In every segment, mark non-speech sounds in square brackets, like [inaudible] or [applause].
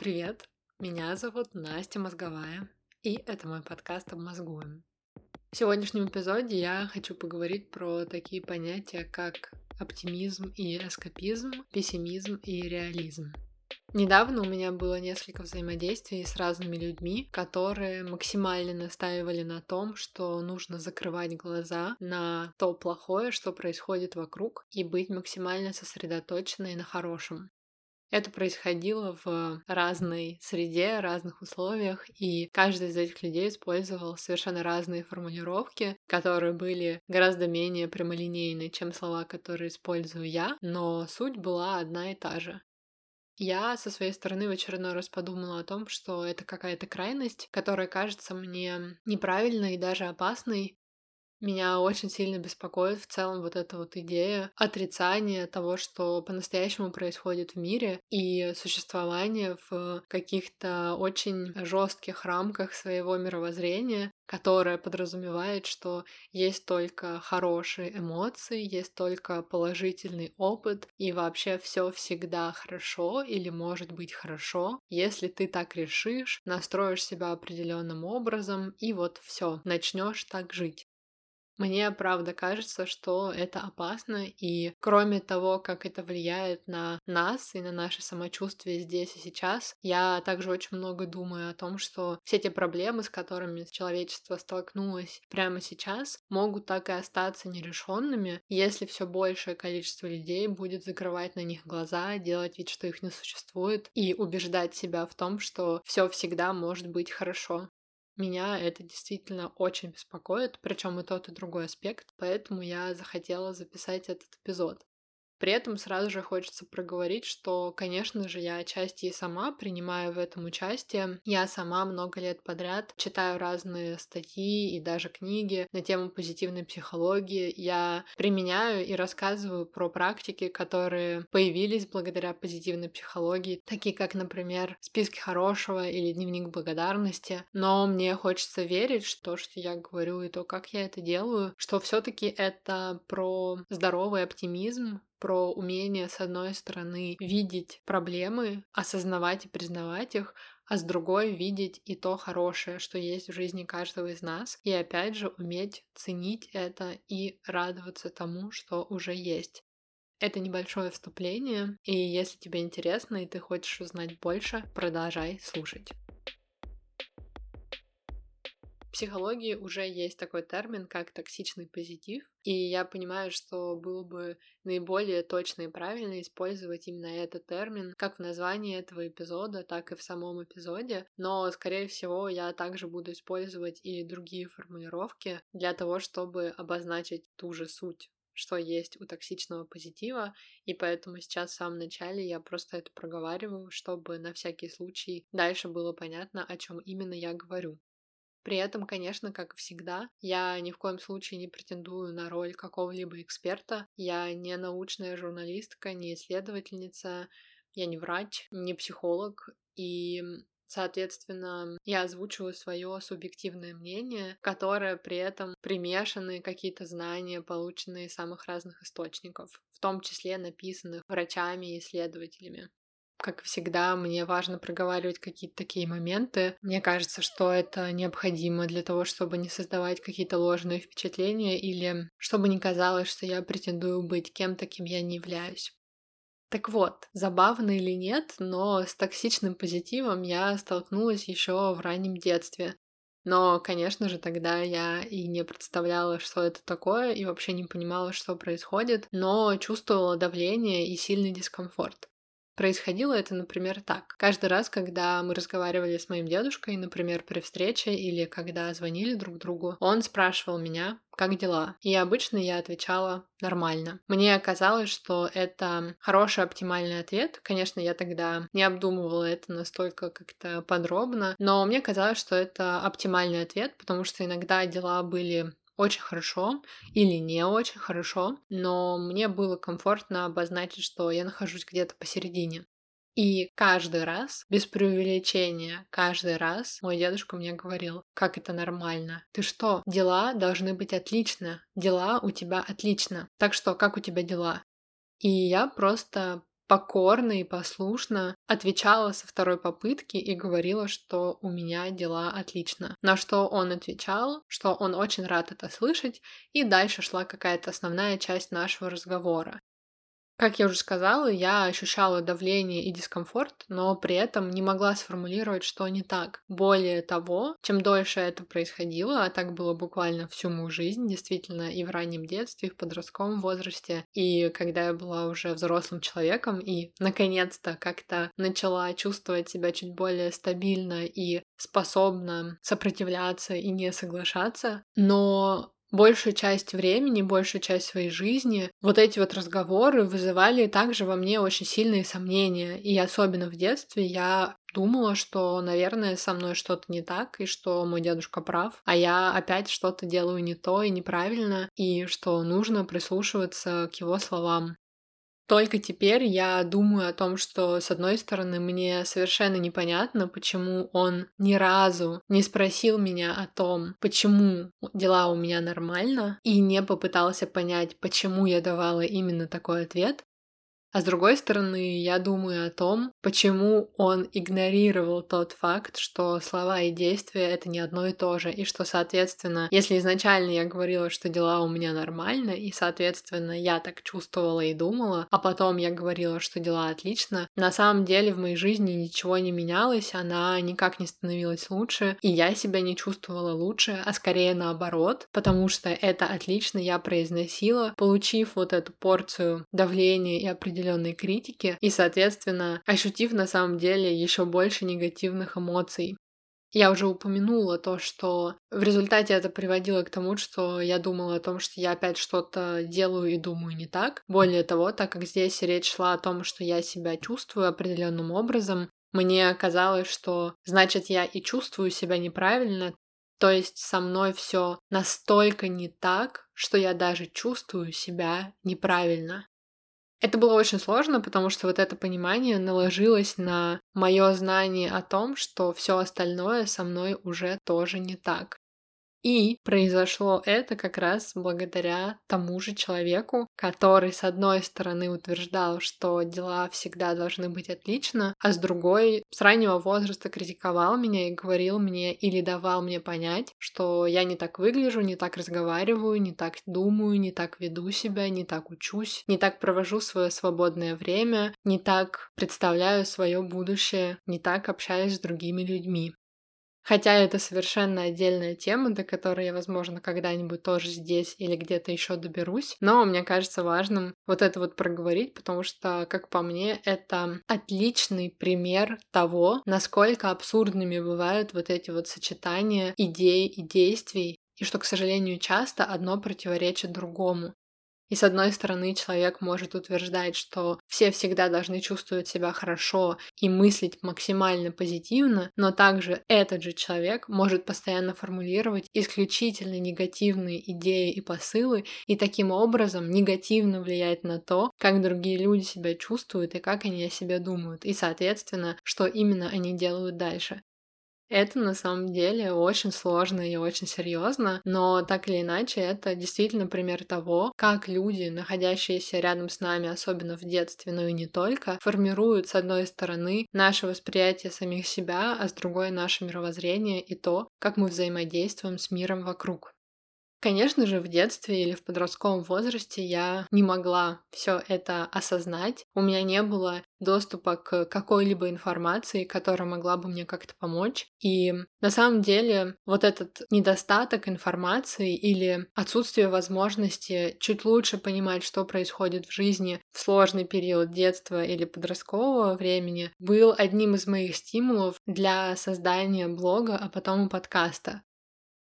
Привет, меня зовут Настя Мозговая, и это мой подкаст «Обмозгуем». В сегодняшнем эпизоде я хочу поговорить про такие понятия, как оптимизм и эскапизм, пессимизм и реализм. Недавно у меня было несколько взаимодействий с разными людьми, которые максимально настаивали на том, что нужно закрывать глаза на то плохое, что происходит вокруг, и быть максимально сосредоточенной на хорошем. Это происходило в разной среде, разных условиях, и каждый из этих людей использовал совершенно разные формулировки, которые были гораздо менее прямолинейны, чем слова, которые использую я, но суть была одна и та же. Я со своей стороны в очередной раз подумала о том, что это какая-то крайность, которая кажется мне неправильной и даже опасной, меня очень сильно беспокоит в целом вот эта вот идея отрицания того, что по-настоящему происходит в мире, и существование в каких-то очень жестких рамках своего мировоззрения, которое подразумевает, что есть только хорошие эмоции, есть только положительный опыт, и вообще все всегда хорошо или может быть хорошо, если ты так решишь, настроишь себя определенным образом, и вот все, начнешь так жить. Мне правда кажется, что это опасно, и кроме того, как это влияет на нас и на наше самочувствие здесь и сейчас, я также очень много думаю о том, что все те проблемы, с которыми человечество столкнулось прямо сейчас, могут так и остаться нерешенными, если все большее количество людей будет закрывать на них глаза, делать вид, что их не существует, и убеждать себя в том, что все всегда может быть хорошо. Меня это действительно очень беспокоит, причем и тот, и другой аспект, поэтому я захотела записать этот эпизод. При этом сразу же хочется проговорить, что, конечно же, я отчасти и сама принимаю в этом участие. Я сама много лет подряд читаю разные статьи и даже книги на тему позитивной психологии. Я применяю и рассказываю про практики, которые появились благодаря позитивной психологии, такие как, например, списки хорошего или дневник благодарности. Но мне хочется верить, что то, что я говорю и то, как я это делаю, что все-таки это про здоровый оптимизм, про умение, с одной стороны, видеть проблемы, осознавать и признавать их, а с другой видеть и то хорошее, что есть в жизни каждого из нас, и опять же уметь ценить это и радоваться тому, что уже есть. Это небольшое вступление, и если тебе интересно и ты хочешь узнать больше, продолжай слушать психологии уже есть такой термин, как токсичный позитив, и я понимаю, что было бы наиболее точно и правильно использовать именно этот термин как в названии этого эпизода, так и в самом эпизоде, но, скорее всего, я также буду использовать и другие формулировки для того, чтобы обозначить ту же суть что есть у токсичного позитива, и поэтому сейчас в самом начале я просто это проговариваю, чтобы на всякий случай дальше было понятно, о чем именно я говорю. При этом, конечно, как всегда, я ни в коем случае не претендую на роль какого-либо эксперта. Я не научная журналистка, не исследовательница, я не врач, не психолог. И Соответственно, я озвучиваю свое субъективное мнение, которое при этом примешаны какие-то знания, полученные из самых разных источников, в том числе написанных врачами и исследователями. Как всегда, мне важно проговаривать какие-то такие моменты. Мне кажется, что это необходимо для того, чтобы не создавать какие-то ложные впечатления или чтобы не казалось, что я претендую быть кем-то, кем я не являюсь. Так вот, забавно или нет, но с токсичным позитивом я столкнулась еще в раннем детстве. Но, конечно же, тогда я и не представляла, что это такое, и вообще не понимала, что происходит, но чувствовала давление и сильный дискомфорт. Происходило это, например, так. Каждый раз, когда мы разговаривали с моим дедушкой, например, при встрече или когда звонили друг другу, он спрашивал меня, как дела? И обычно я отвечала нормально. Мне казалось, что это хороший оптимальный ответ. Конечно, я тогда не обдумывала это настолько как-то подробно, но мне казалось, что это оптимальный ответ, потому что иногда дела были очень хорошо или не очень хорошо, но мне было комфортно обозначить, что я нахожусь где-то посередине. И каждый раз, без преувеличения, каждый раз мой дедушка мне говорил, как это нормально. Ты что, дела должны быть отлично, дела у тебя отлично. Так что, как у тебя дела? И я просто покорно и послушно отвечала со второй попытки и говорила, что у меня дела отлично. На что он отвечал, что он очень рад это слышать, и дальше шла какая-то основная часть нашего разговора. Как я уже сказала, я ощущала давление и дискомфорт, но при этом не могла сформулировать, что не так. Более того, чем дольше это происходило, а так было буквально всю мою жизнь, действительно, и в раннем детстве, и в подростковом возрасте, и когда я была уже взрослым человеком, и наконец-то как-то начала чувствовать себя чуть более стабильно и способна сопротивляться и не соглашаться, но большую часть времени, большую часть своей жизни вот эти вот разговоры вызывали также во мне очень сильные сомнения. И особенно в детстве я думала, что, наверное, со мной что-то не так, и что мой дедушка прав, а я опять что-то делаю не то и неправильно, и что нужно прислушиваться к его словам. Только теперь я думаю о том, что, с одной стороны, мне совершенно непонятно, почему он ни разу не спросил меня о том, почему дела у меня нормально, и не попытался понять, почему я давала именно такой ответ, а с другой стороны, я думаю о том, почему он игнорировал тот факт, что слова и действия — это не одно и то же, и что, соответственно, если изначально я говорила, что дела у меня нормально, и, соответственно, я так чувствовала и думала, а потом я говорила, что дела отлично, на самом деле в моей жизни ничего не менялось, она никак не становилась лучше, и я себя не чувствовала лучше, а скорее наоборот, потому что это отлично я произносила, получив вот эту порцию давления и определенного определенной критики и, соответственно, ощутив на самом деле еще больше негативных эмоций. Я уже упомянула то, что в результате это приводило к тому, что я думала о том, что я опять что-то делаю и думаю не так. Более того, так как здесь речь шла о том, что я себя чувствую определенным образом, мне казалось, что значит я и чувствую себя неправильно, то есть со мной все настолько не так, что я даже чувствую себя неправильно. Это было очень сложно, потому что вот это понимание наложилось на мое знание о том, что все остальное со мной уже тоже не так. И произошло это как раз благодаря тому же человеку, который, с одной стороны, утверждал, что дела всегда должны быть отлично, а с другой, с раннего возраста критиковал меня и говорил мне или давал мне понять, что я не так выгляжу, не так разговариваю, не так думаю, не так веду себя, не так учусь, не так провожу свое свободное время, не так представляю свое будущее, не так общаюсь с другими людьми. Хотя это совершенно отдельная тема, до которой я, возможно, когда-нибудь тоже здесь или где-то еще доберусь. Но мне кажется важным вот это вот проговорить, потому что, как по мне, это отличный пример того, насколько абсурдными бывают вот эти вот сочетания идей и действий, и что, к сожалению, часто одно противоречит другому. И с одной стороны, человек может утверждать, что все всегда должны чувствовать себя хорошо и мыслить максимально позитивно, но также этот же человек может постоянно формулировать исключительно негативные идеи и посылы, и таким образом негативно влиять на то, как другие люди себя чувствуют и как они о себе думают, и, соответственно, что именно они делают дальше. Это на самом деле очень сложно и очень серьезно, но так или иначе это действительно пример того, как люди, находящиеся рядом с нами, особенно в детстве, но и не только, формируют с одной стороны наше восприятие самих себя, а с другой наше мировоззрение и то, как мы взаимодействуем с миром вокруг. Конечно же, в детстве или в подростковом возрасте я не могла все это осознать. У меня не было доступа к какой-либо информации, которая могла бы мне как-то помочь. И на самом деле вот этот недостаток информации или отсутствие возможности чуть лучше понимать, что происходит в жизни в сложный период детства или подросткового времени, был одним из моих стимулов для создания блога, а потом и подкаста.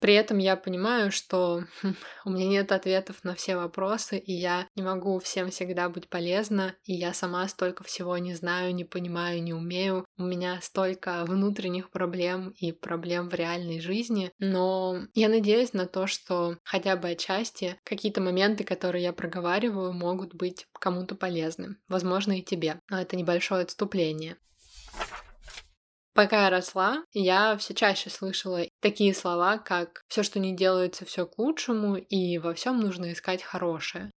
При этом я понимаю, что [laughs] у меня нет ответов на все вопросы, и я не могу всем всегда быть полезна, и я сама столько всего не знаю, не понимаю, не умею. У меня столько внутренних проблем и проблем в реальной жизни, но я надеюсь на то, что хотя бы отчасти какие-то моменты, которые я проговариваю, могут быть кому-то полезны. Возможно, и тебе. Но это небольшое отступление. Пока я росла, я все чаще слышала такие слова, как все, что не делается, все к лучшему, и во всем нужно искать хорошее.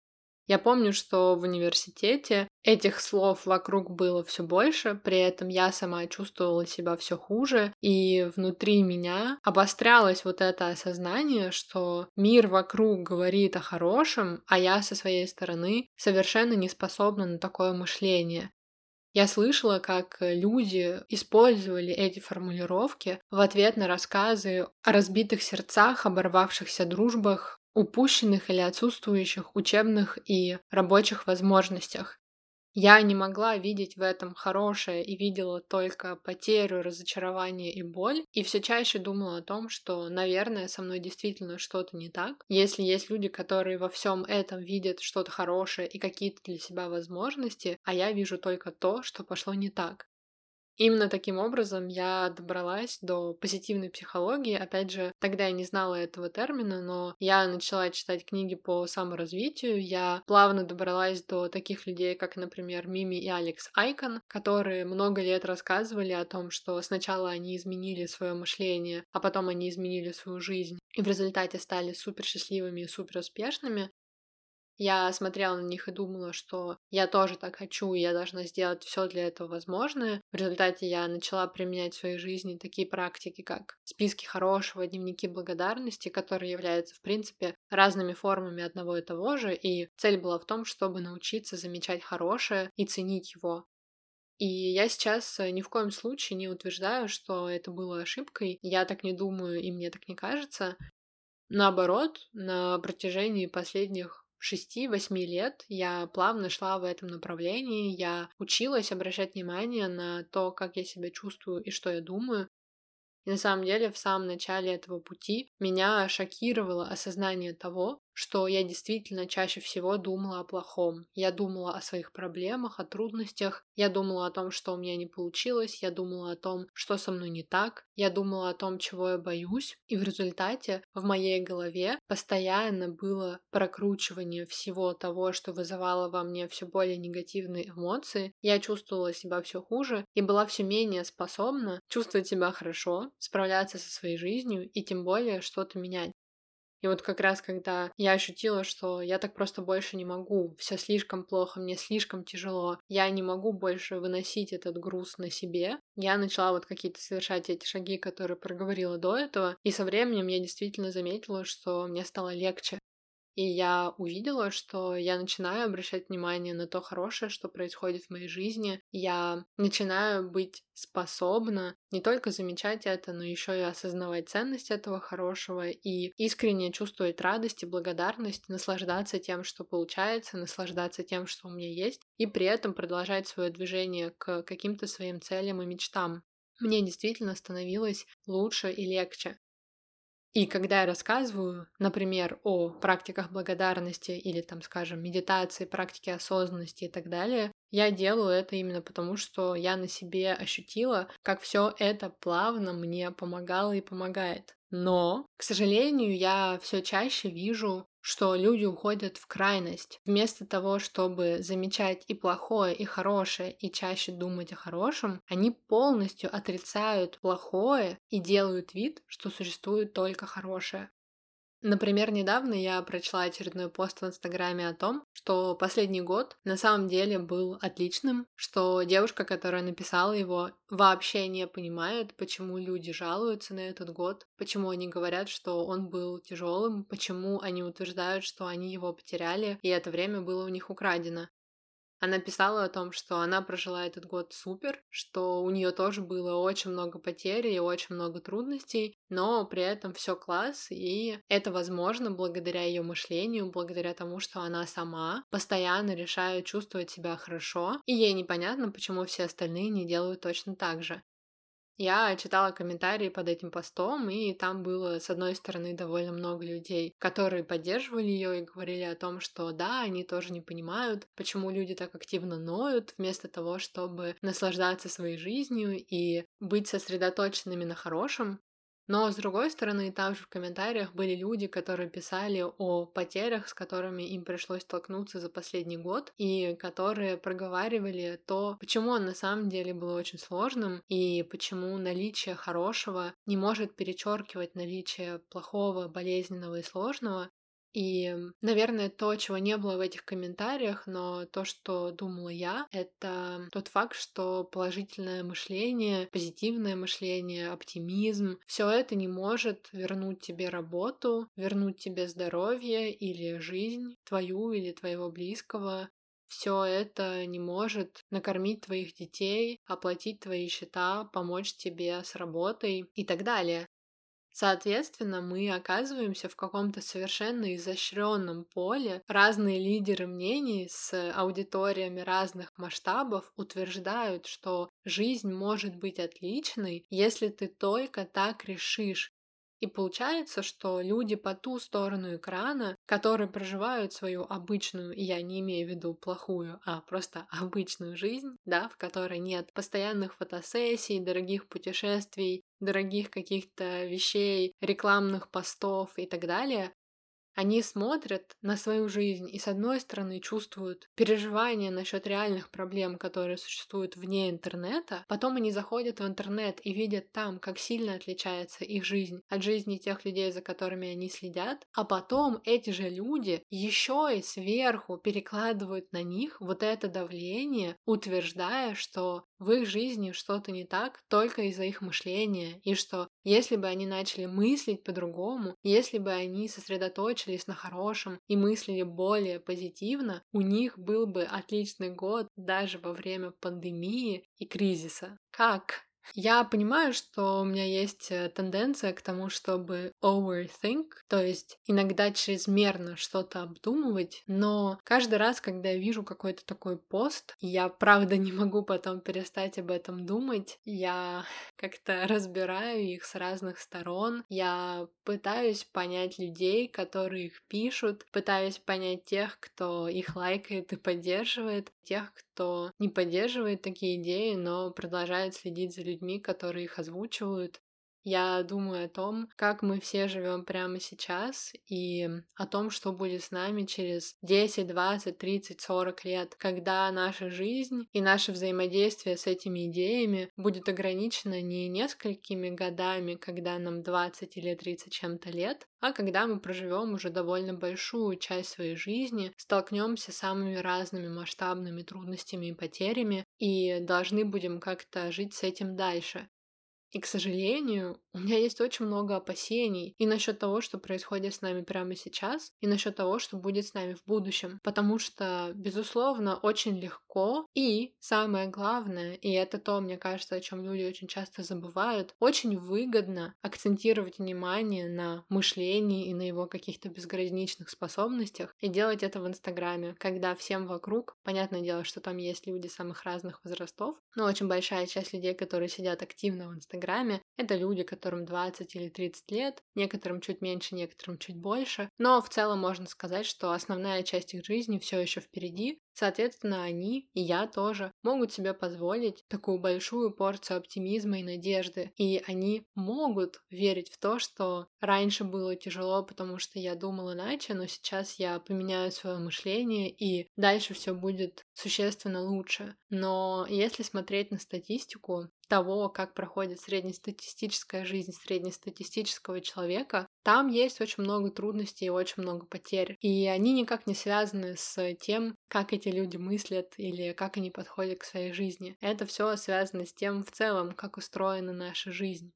Я помню, что в университете этих слов вокруг было все больше, при этом я сама чувствовала себя все хуже, и внутри меня обострялось вот это осознание, что мир вокруг говорит о хорошем, а я со своей стороны совершенно не способна на такое мышление. Я слышала, как люди использовали эти формулировки в ответ на рассказы о разбитых сердцах, оборвавшихся дружбах, упущенных или отсутствующих учебных и рабочих возможностях. Я не могла видеть в этом хорошее и видела только потерю, разочарование и боль, и все чаще думала о том, что, наверное, со мной действительно что-то не так. Если есть люди, которые во всем этом видят что-то хорошее и какие-то для себя возможности, а я вижу только то, что пошло не так. Именно таким образом я добралась до позитивной психологии. Опять же, тогда я не знала этого термина, но я начала читать книги по саморазвитию. Я плавно добралась до таких людей, как, например, Мими и Алекс Айкон, которые много лет рассказывали о том, что сначала они изменили свое мышление, а потом они изменили свою жизнь и в результате стали супер счастливыми и супер успешными. Я смотрела на них и думала, что я тоже так хочу, и я должна сделать все для этого возможное. В результате я начала применять в своей жизни такие практики, как списки хорошего, дневники благодарности, которые являются, в принципе, разными формами одного и того же, и цель была в том, чтобы научиться замечать хорошее и ценить его. И я сейчас э, ни в коем случае не утверждаю, что это было ошибкой. Я так не думаю, и мне так не кажется. Наоборот, на протяжении последних 6-8 лет я плавно шла в этом направлении, я училась обращать внимание на то, как я себя чувствую и что я думаю, и на самом деле в самом начале этого пути меня шокировало осознание того, что я действительно чаще всего думала о плохом. Я думала о своих проблемах, о трудностях, я думала о том, что у меня не получилось, я думала о том, что со мной не так, я думала о том, чего я боюсь, и в результате в моей голове постоянно было прокручивание всего того, что вызывало во мне все более негативные эмоции. Я чувствовала себя все хуже и была все менее способна чувствовать себя хорошо, справляться со своей жизнью и тем более что-то менять. И вот как раз когда я ощутила, что я так просто больше не могу, все слишком плохо, мне слишком тяжело, я не могу больше выносить этот груз на себе, я начала вот какие-то совершать эти шаги, которые проговорила до этого, и со временем я действительно заметила, что мне стало легче. И я увидела, что я начинаю обращать внимание на то хорошее, что происходит в моей жизни. Я начинаю быть способна не только замечать это, но еще и осознавать ценность этого хорошего и искренне чувствовать радость и благодарность, наслаждаться тем, что получается, наслаждаться тем, что у меня есть, и при этом продолжать свое движение к каким-то своим целям и мечтам. Мне действительно становилось лучше и легче. И когда я рассказываю, например, о практиках благодарности или, там, скажем, медитации, практике осознанности и так далее, я делаю это именно потому, что я на себе ощутила, как все это плавно мне помогало и помогает. Но, к сожалению, я все чаще вижу что люди уходят в крайность. Вместо того, чтобы замечать и плохое, и хорошее, и чаще думать о хорошем, они полностью отрицают плохое и делают вид, что существует только хорошее. Например, недавно я прочла очередной пост в Инстаграме о том, что последний год на самом деле был отличным, что девушка, которая написала его, вообще не понимает, почему люди жалуются на этот год, почему они говорят, что он был тяжелым, почему они утверждают, что они его потеряли, и это время было у них украдено. Она писала о том, что она прожила этот год супер, что у нее тоже было очень много потерь и очень много трудностей, но при этом все класс, и это возможно благодаря ее мышлению, благодаря тому, что она сама постоянно решает чувствовать себя хорошо, и ей непонятно, почему все остальные не делают точно так же. Я читала комментарии под этим постом, и там было, с одной стороны, довольно много людей, которые поддерживали ее и говорили о том, что да, они тоже не понимают, почему люди так активно ноют, вместо того, чтобы наслаждаться своей жизнью и быть сосредоточенными на хорошем. Но, с другой стороны, там же в комментариях были люди, которые писали о потерях, с которыми им пришлось столкнуться за последний год, и которые проговаривали то, почему он на самом деле был очень сложным, и почему наличие хорошего не может перечеркивать наличие плохого, болезненного и сложного, И, наверное, то, чего не было в этих комментариях, но то, что думала я, это тот факт, что положительное мышление, позитивное мышление, оптимизм, все это не может вернуть тебе работу, вернуть тебе здоровье или жизнь твою или твоего близкого. Все это не может накормить твоих детей, оплатить твои счета, помочь тебе с работой и так далее. Соответственно, мы оказываемся в каком-то совершенно изощренном поле. Разные лидеры мнений с аудиториями разных масштабов утверждают, что жизнь может быть отличной, если ты только так решишь. И получается, что люди по ту сторону экрана, которые проживают свою обычную, я не имею в виду плохую, а просто [laughs] обычную жизнь, да, в которой нет постоянных фотосессий, дорогих путешествий, дорогих каких-то вещей, рекламных постов и так далее, они смотрят на свою жизнь и, с одной стороны, чувствуют переживания насчет реальных проблем, которые существуют вне интернета. Потом они заходят в интернет и видят там, как сильно отличается их жизнь от жизни тех людей, за которыми они следят. А потом эти же люди еще и сверху перекладывают на них вот это давление, утверждая, что в их жизни что-то не так только из-за их мышления, и что если бы они начали мыслить по-другому, если бы они сосредоточились на хорошем и мыслили более позитивно, у них был бы отличный год даже во время пандемии и кризиса. Как? Я понимаю, что у меня есть э, тенденция к тому, чтобы overthink, то есть иногда чрезмерно что-то обдумывать, но каждый раз, когда я вижу какой-то такой пост, я правда не могу потом перестать об этом думать, я [laughs] как-то разбираю их с разных сторон, я пытаюсь понять людей, которые их пишут, пытаюсь понять тех, кто их лайкает и поддерживает, тех, кто не поддерживает такие идеи, но продолжает следить за людьми, которые их озвучивают. Я думаю о том, как мы все живем прямо сейчас и о том, что будет с нами через 10, 20, 30, 40 лет, когда наша жизнь и наше взаимодействие с этими идеями будет ограничено не несколькими годами, когда нам 20 или 30 чем-то лет, а когда мы проживем уже довольно большую часть своей жизни, столкнемся с самыми разными масштабными трудностями и потерями и должны будем как-то жить с этим дальше. И, к сожалению, у меня есть очень много опасений и насчет того, что происходит с нами прямо сейчас, и насчет того, что будет с нами в будущем. Потому что, безусловно, очень легко и, самое главное, и это то, мне кажется, о чем люди очень часто забывают, очень выгодно акцентировать внимание на мышлении и на его каких-то безграничных способностях и делать это в Инстаграме, когда всем вокруг, понятное дело, что там есть люди самых разных возрастов, но очень большая часть людей, которые сидят активно в Инстаграме, Инстаграме. Это люди, которым 20 или 30 лет, некоторым чуть меньше, некоторым чуть больше. Но в целом можно сказать, что основная часть их жизни все еще впереди. Соответственно, они, и я тоже, могут себе позволить такую большую порцию оптимизма и надежды. И они могут верить в то, что раньше было тяжело, потому что я думал иначе, но сейчас я поменяю свое мышление, и дальше все будет существенно лучше. Но если смотреть на статистику, того, как проходит среднестатистическая жизнь среднестатистического человека, там есть очень много трудностей и очень много потерь. И они никак не связаны с тем, как эти люди мыслят или как они подходят к своей жизни. Это все связано с тем в целом, как устроена наша жизнь.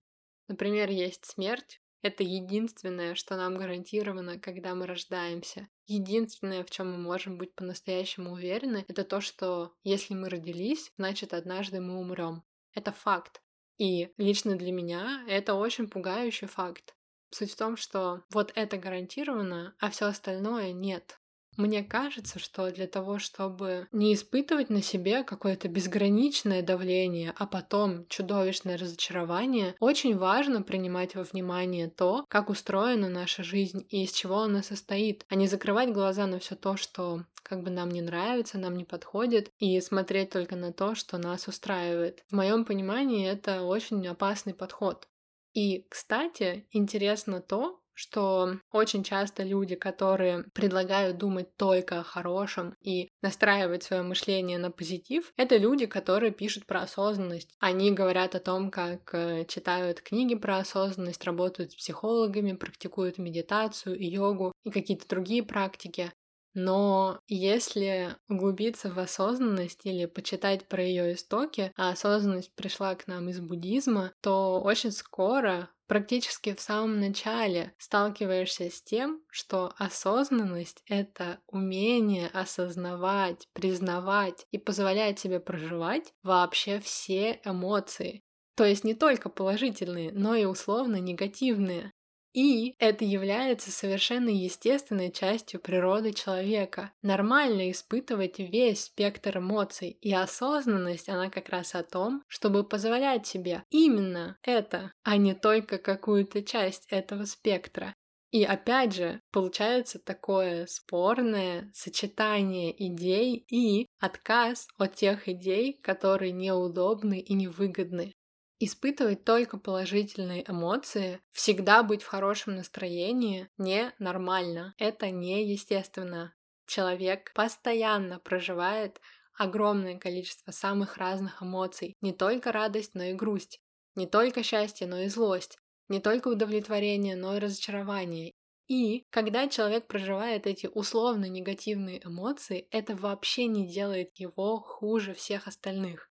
Например, есть смерть, это единственное, что нам гарантировано, когда мы рождаемся. Единственное, в чем мы можем быть по-настоящему уверены, это то, что если мы родились, значит однажды мы умрем. Это факт. И лично для меня это очень пугающий факт. Суть в том, что вот это гарантировано, а все остальное нет. Мне кажется, что для того, чтобы не испытывать на себе какое-то безграничное давление, а потом чудовищное разочарование, очень важно принимать во внимание то, как устроена наша жизнь и из чего она состоит, а не закрывать глаза на все то, что как бы нам не нравится, нам не подходит, и смотреть только на то, что нас устраивает. В моем понимании это очень опасный подход. И, кстати, интересно то, что очень часто люди, которые предлагают думать только о хорошем и настраивать свое мышление на позитив, это люди, которые пишут про осознанность. Они говорят о том, как э, читают книги про осознанность, работают с психологами, практикуют медитацию, йогу и какие-то другие практики. Но если углубиться в осознанность или почитать про ее истоки, а осознанность пришла к нам из буддизма, то очень скоро практически в самом начале сталкиваешься с тем, что осознанность — это умение осознавать, признавать и позволять себе проживать вообще все эмоции. То есть не только положительные, но и условно негативные. И это является совершенно естественной частью природы человека. Нормально испытывать весь спектр эмоций, и осознанность, она как раз о том, чтобы позволять себе именно это, а не только какую-то часть этого спектра. И опять же, получается такое спорное сочетание идей и отказ от тех идей, которые неудобны и невыгодны испытывать только положительные эмоции, всегда быть в хорошем настроении не нормально. Это неестественно. Человек постоянно проживает огромное количество самых разных эмоций. Не только радость, но и грусть. Не только счастье, но и злость. Не только удовлетворение, но и разочарование. И когда человек проживает эти условно негативные эмоции, это вообще не делает его хуже всех остальных.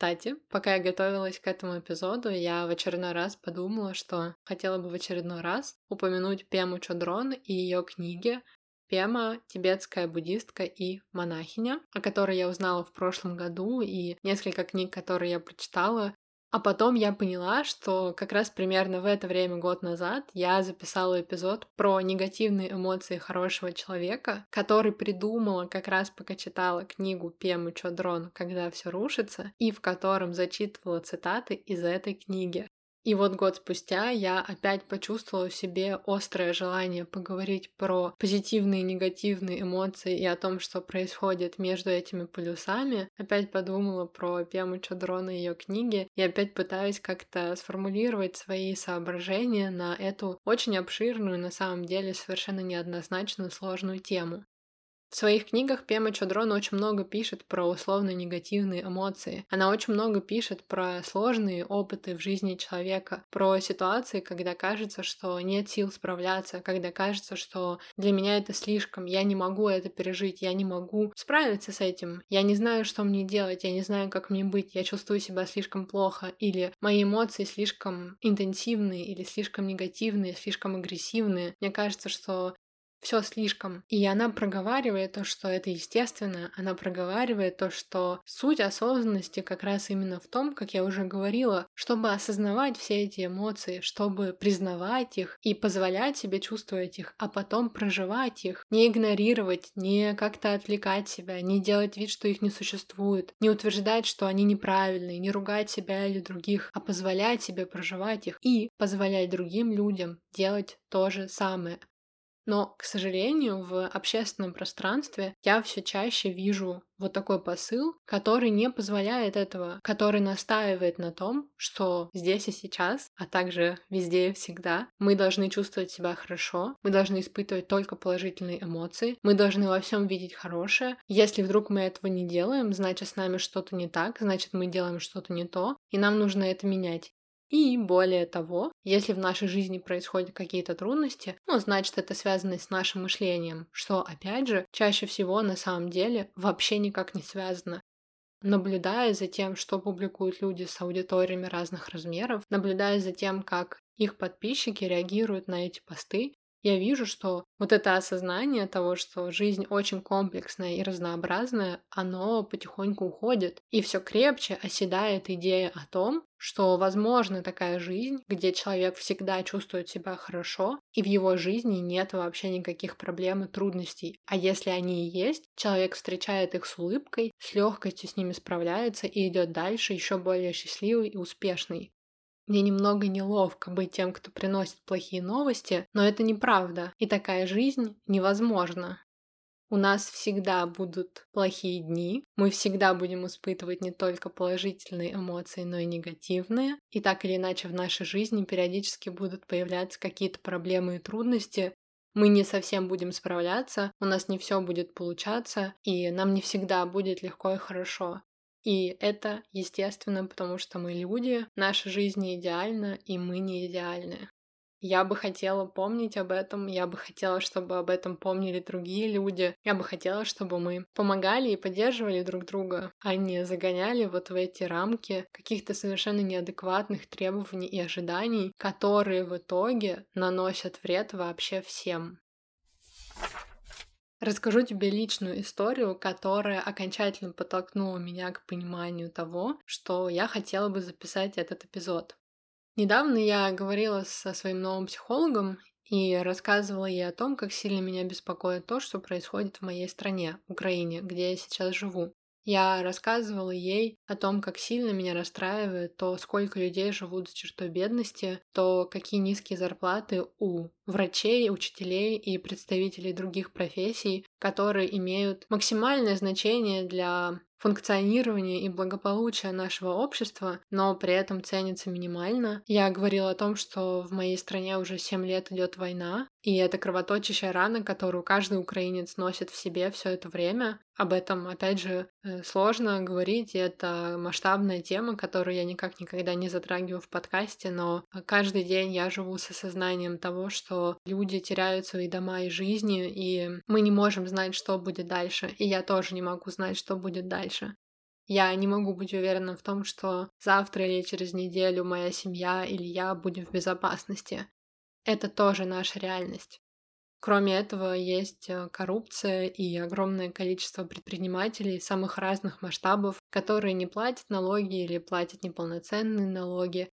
Кстати, пока я готовилась к этому эпизоду, я в очередной раз подумала, что хотела бы в очередной раз упомянуть Пему Чодрон и ее книги Пема — тибетская буддистка и монахиня, о которой я узнала в прошлом году, и несколько книг, которые я прочитала, а потом я поняла, что как раз примерно в это время, год назад, я записала эпизод про негативные эмоции хорошего человека, который придумала как раз пока читала книгу Пемы Чодрон «Когда все рушится», и в котором зачитывала цитаты из этой книги. И вот год спустя я опять почувствовала в себе острое желание поговорить про позитивные и негативные эмоции и о том, что происходит между этими полюсами. Опять подумала про Пему Чадрона и ее книги и опять пытаюсь как-то сформулировать свои соображения на эту очень обширную, на самом деле совершенно неоднозначную сложную тему. В своих книгах Пема Чадрон очень много пишет про условно негативные эмоции. Она очень много пишет про сложные опыты в жизни человека, про ситуации, когда кажется, что нет сил справляться, когда кажется, что для меня это слишком, я не могу это пережить, я не могу справиться с этим, я не знаю, что мне делать, я не знаю, как мне быть, я чувствую себя слишком плохо, или мои эмоции слишком интенсивные, или слишком негативные, слишком агрессивные. Мне кажется, что все слишком. И она проговаривает то, что это естественно, она проговаривает то, что суть осознанности как раз именно в том, как я уже говорила, чтобы осознавать все эти эмоции, чтобы признавать их и позволять себе чувствовать их, а потом проживать их, не игнорировать, не как-то отвлекать себя, не делать вид, что их не существует, не утверждать, что они неправильные, не ругать себя или других, а позволять себе проживать их и позволять другим людям делать то же самое. Но, к сожалению, в общественном пространстве я все чаще вижу вот такой посыл, который не позволяет этого, который настаивает на том, что здесь и сейчас, а также везде и всегда, мы должны чувствовать себя хорошо, мы должны испытывать только положительные эмоции, мы должны во всем видеть хорошее. Если вдруг мы этого не делаем, значит с нами что-то не так, значит мы делаем что-то не то, и нам нужно это менять. И более того, если в нашей жизни происходят какие-то трудности, ну, значит, это связано с нашим мышлением, что, опять же, чаще всего на самом деле вообще никак не связано. Наблюдая за тем, что публикуют люди с аудиториями разных размеров, наблюдая за тем, как их подписчики реагируют на эти посты, я вижу, что вот это осознание того, что жизнь очень комплексная и разнообразная, оно потихоньку уходит. И все крепче оседает идея о том, что возможна такая жизнь, где человек всегда чувствует себя хорошо, и в его жизни нет вообще никаких проблем и трудностей. А если они и есть, человек встречает их с улыбкой, с легкостью с ними справляется и идет дальше еще более счастливый и успешный. Мне немного неловко быть тем, кто приносит плохие новости, но это неправда, и такая жизнь невозможна. У нас всегда будут плохие дни, мы всегда будем испытывать не только положительные эмоции, но и негативные. И так или иначе в нашей жизни периодически будут появляться какие-то проблемы и трудности, мы не совсем будем справляться, у нас не все будет получаться, и нам не всегда будет легко и хорошо. И это естественно, потому что мы люди, наша жизнь не идеальна, и мы не идеальны. Я бы хотела помнить об этом, я бы хотела, чтобы об этом помнили другие люди, я бы хотела, чтобы мы помогали и поддерживали друг друга, а не загоняли вот в эти рамки каких-то совершенно неадекватных требований и ожиданий, которые в итоге наносят вред вообще всем. Расскажу тебе личную историю, которая окончательно подтолкнула меня к пониманию того, что я хотела бы записать этот эпизод. Недавно я говорила со своим новым психологом и рассказывала ей о том, как сильно меня беспокоит то, что происходит в моей стране, Украине, где я сейчас живу. Я рассказывала ей о том, как сильно меня расстраивает то, сколько людей живут с чертой бедности, то, какие низкие зарплаты у врачей, учителей и представителей других профессий, которые имеют максимальное значение для функционирования и благополучия нашего общества, но при этом ценится минимально. Я говорила о том, что в моей стране уже 7 лет идет война, и это кровоточащая рана, которую каждый украинец носит в себе все это время. Об этом, опять же, э, сложно говорить, и это масштабная тема, которую я никак никогда не затрагиваю в подкасте, но каждый день я живу с осознанием того, что люди теряют свои дома и жизни, и мы не можем знать, что будет дальше, и я тоже не могу знать, что будет дальше. Я не могу быть уверена в том, что завтра или через неделю моя семья или я будем в безопасности. Это тоже наша реальность. Кроме этого, есть э, коррупция и огромное количество предпринимателей самых разных масштабов, которые не платят налоги или платят неполноценные налоги.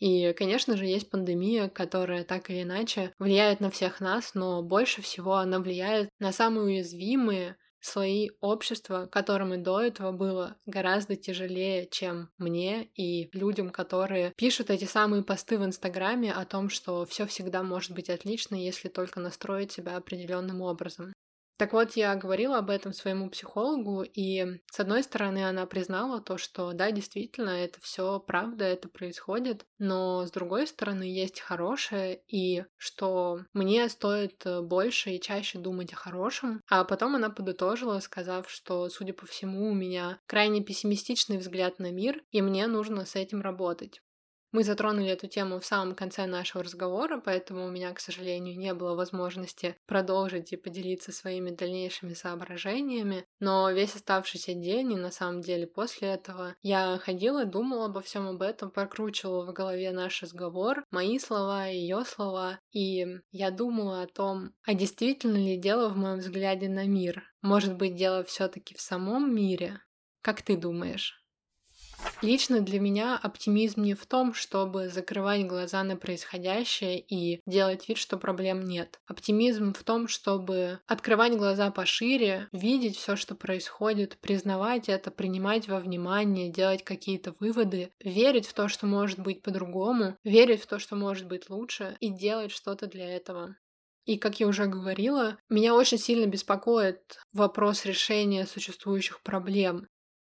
И, конечно же, есть пандемия, которая так или иначе влияет на всех нас, но больше всего она влияет на самые уязвимые слои общества, которым и до этого было гораздо тяжелее, чем мне и людям, которые пишут эти самые посты в Инстаграме о том, что все всегда может быть отлично, если только настроить себя определенным образом. Так вот, я говорила об этом своему психологу, и с одной стороны она признала то, что да, действительно, это все правда, это происходит, но с другой стороны есть хорошее, и что мне стоит э, больше и чаще думать о хорошем. А потом она подытожила, сказав, что, судя по всему, у меня крайне пессимистичный взгляд на мир, и мне нужно с этим работать. Мы затронули эту тему в самом конце нашего разговора, поэтому у меня, к сожалению, не было возможности продолжить и поделиться своими дальнейшими соображениями. Но весь оставшийся день и на самом деле после этого я ходила, думала обо всем об этом, прокручивала в голове наш разговор, мои слова ее слова, и я думала о том, а действительно ли дело в моем взгляде на мир. Может быть, дело все-таки в самом мире? Как ты думаешь? Лично для меня оптимизм не в том, чтобы закрывать глаза на происходящее и делать вид, что проблем нет. Оптимизм в том, чтобы открывать глаза пошире, видеть все, что происходит, признавать это, принимать во внимание, делать какие-то выводы, верить в то, что может быть по-другому, верить в то, что может быть лучше и делать что-то для этого. И, как я уже говорила, меня очень сильно беспокоит вопрос решения существующих проблем.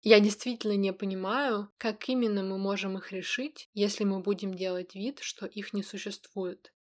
Я действительно не понимаю, как именно мы можем их решить, если мы будем делать вид, что их не существует.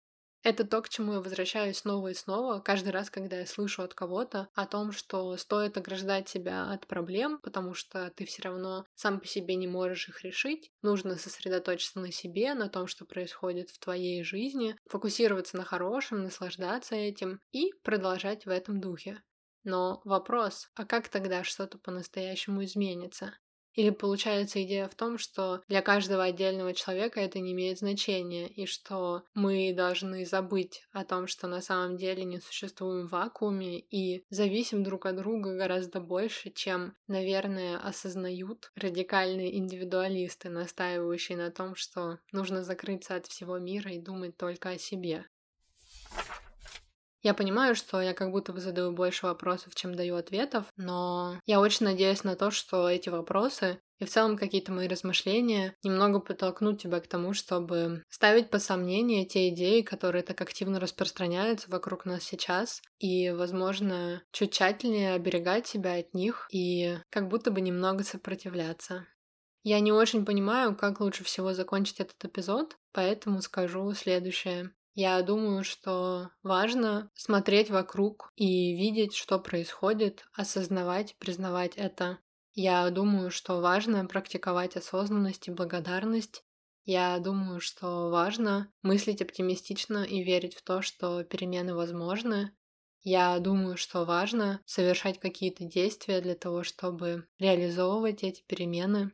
Это то, к чему я возвращаюсь снова и снова, каждый раз, когда я слышу от кого-то о том, что стоит ограждать себя от проблем, потому что ты все равно сам по себе не можешь их решить. Нужно сосредоточиться на себе, на том, что происходит в твоей жизни, фокусироваться на хорошем, наслаждаться этим и продолжать в этом духе. Но вопрос, а как тогда что-то по-настоящему изменится? Или получается идея в том, что для каждого отдельного человека это не имеет значения, и что мы должны забыть о том, что на самом деле не существуем в вакууме и зависим друг от друга гораздо больше, чем, наверное, осознают радикальные индивидуалисты, настаивающие на том, что нужно закрыться от всего мира и думать только о себе. Я понимаю, что я как будто бы задаю больше вопросов, чем даю ответов, но я очень надеюсь на то, что эти вопросы и в целом какие-то мои размышления немного подтолкнут тебя к тому, чтобы ставить под сомнение те идеи, которые так активно распространяются вокруг нас сейчас, и, возможно, чуть тщательнее оберегать себя от них и как будто бы немного сопротивляться. Я не очень понимаю, как лучше всего закончить этот эпизод, поэтому скажу следующее. Я думаю, что важно смотреть вокруг и видеть, что происходит, осознавать, признавать это. Я думаю, что важно практиковать осознанность и благодарность. Я думаю, что важно мыслить оптимистично и верить в то, что перемены возможны. Я думаю, что важно совершать какие-то действия для того, чтобы реализовывать эти перемены.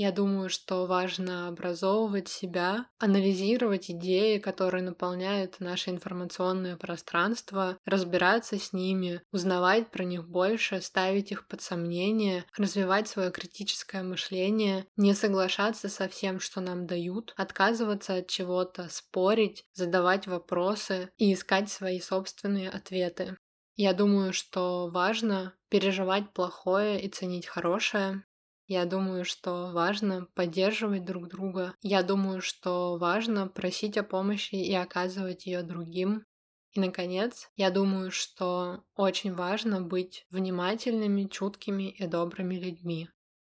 Я думаю, что важно образовывать себя, анализировать идеи, которые наполняют наше информационное пространство, разбираться с ними, узнавать про них больше, ставить их под сомнение, развивать свое критическое мышление, не соглашаться со всем, что нам дают, отказываться от чего-то, спорить, задавать вопросы и искать свои собственные ответы. Я думаю, что важно переживать плохое и ценить хорошее, я думаю, что важно поддерживать друг друга. Я думаю, что важно просить о помощи и оказывать ее другим. И, наконец, я думаю, что очень важно быть внимательными, чуткими и добрыми людьми.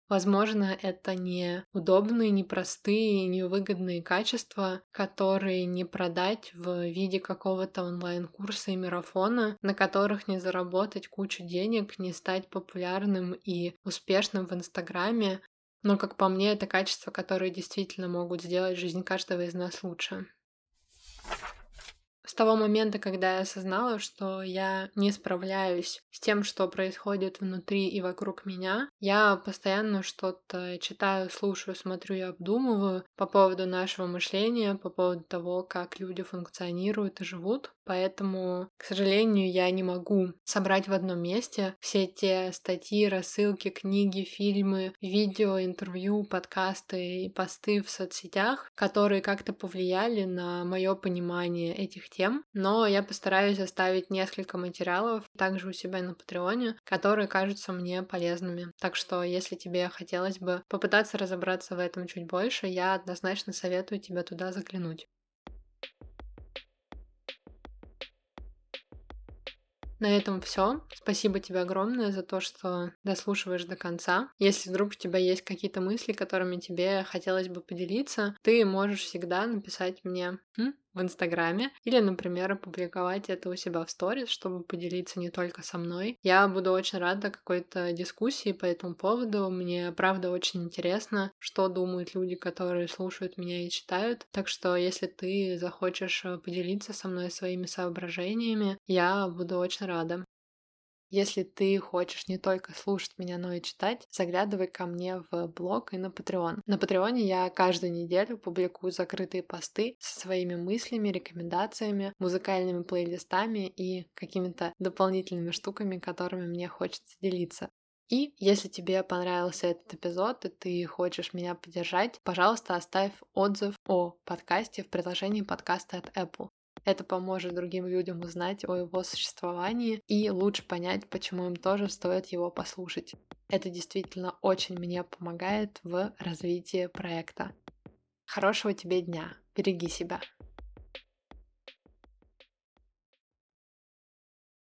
Возможно, это не удобные, непростые, невыгодные качества, которые не продать в виде какого-то онлайн-курса и марафона, на которых не заработать кучу денег, не стать популярным и успешным в Инстаграме, но, как по мне, это качества, которые действительно могут сделать жизнь каждого из нас лучше. Того момента, когда я осознала, что я не справляюсь с тем, что происходит внутри и вокруг меня, я постоянно что-то читаю, слушаю, смотрю и обдумываю по поводу нашего мышления, по поводу того, как люди функционируют и живут. Поэтому, к сожалению, я не могу собрать в одном месте все те статьи, рассылки, книги, фильмы, видео, интервью, подкасты и посты в соцсетях, которые как-то повлияли на мое понимание этих тем. Но я постараюсь оставить несколько материалов также у себя на Патреоне, которые кажутся мне полезными. Так что, если тебе хотелось бы попытаться разобраться в этом чуть больше, я однозначно советую тебе туда заглянуть. На этом все. Спасибо тебе огромное за то, что дослушиваешь до конца. Если вдруг у тебя есть какие-то мысли, которыми тебе хотелось бы поделиться, ты можешь всегда написать мне в Инстаграме или, например, опубликовать это у себя в сторис, чтобы поделиться не только со мной. Я буду очень рада какой-то дискуссии по этому поводу. Мне, правда, очень интересно, что думают люди, которые слушают меня и читают. Так что, если ты захочешь э, поделиться со мной своими соображениями, я буду очень рада. Если ты хочешь не только слушать меня, но и читать, заглядывай ко мне в блог и на Patreon. На Патреоне я каждую неделю публикую закрытые посты со своими мыслями, рекомендациями, музыкальными плейлистами и какими-то дополнительными штуками, которыми мне хочется делиться. И если тебе понравился этот эпизод, и ты хочешь меня поддержать, пожалуйста, оставь отзыв о подкасте в приложении подкаста от Apple. Это поможет другим людям узнать о его существовании и лучше понять, почему им тоже стоит его послушать. Это действительно очень мне помогает в развитии проекта. Хорошего тебе дня. Береги себя.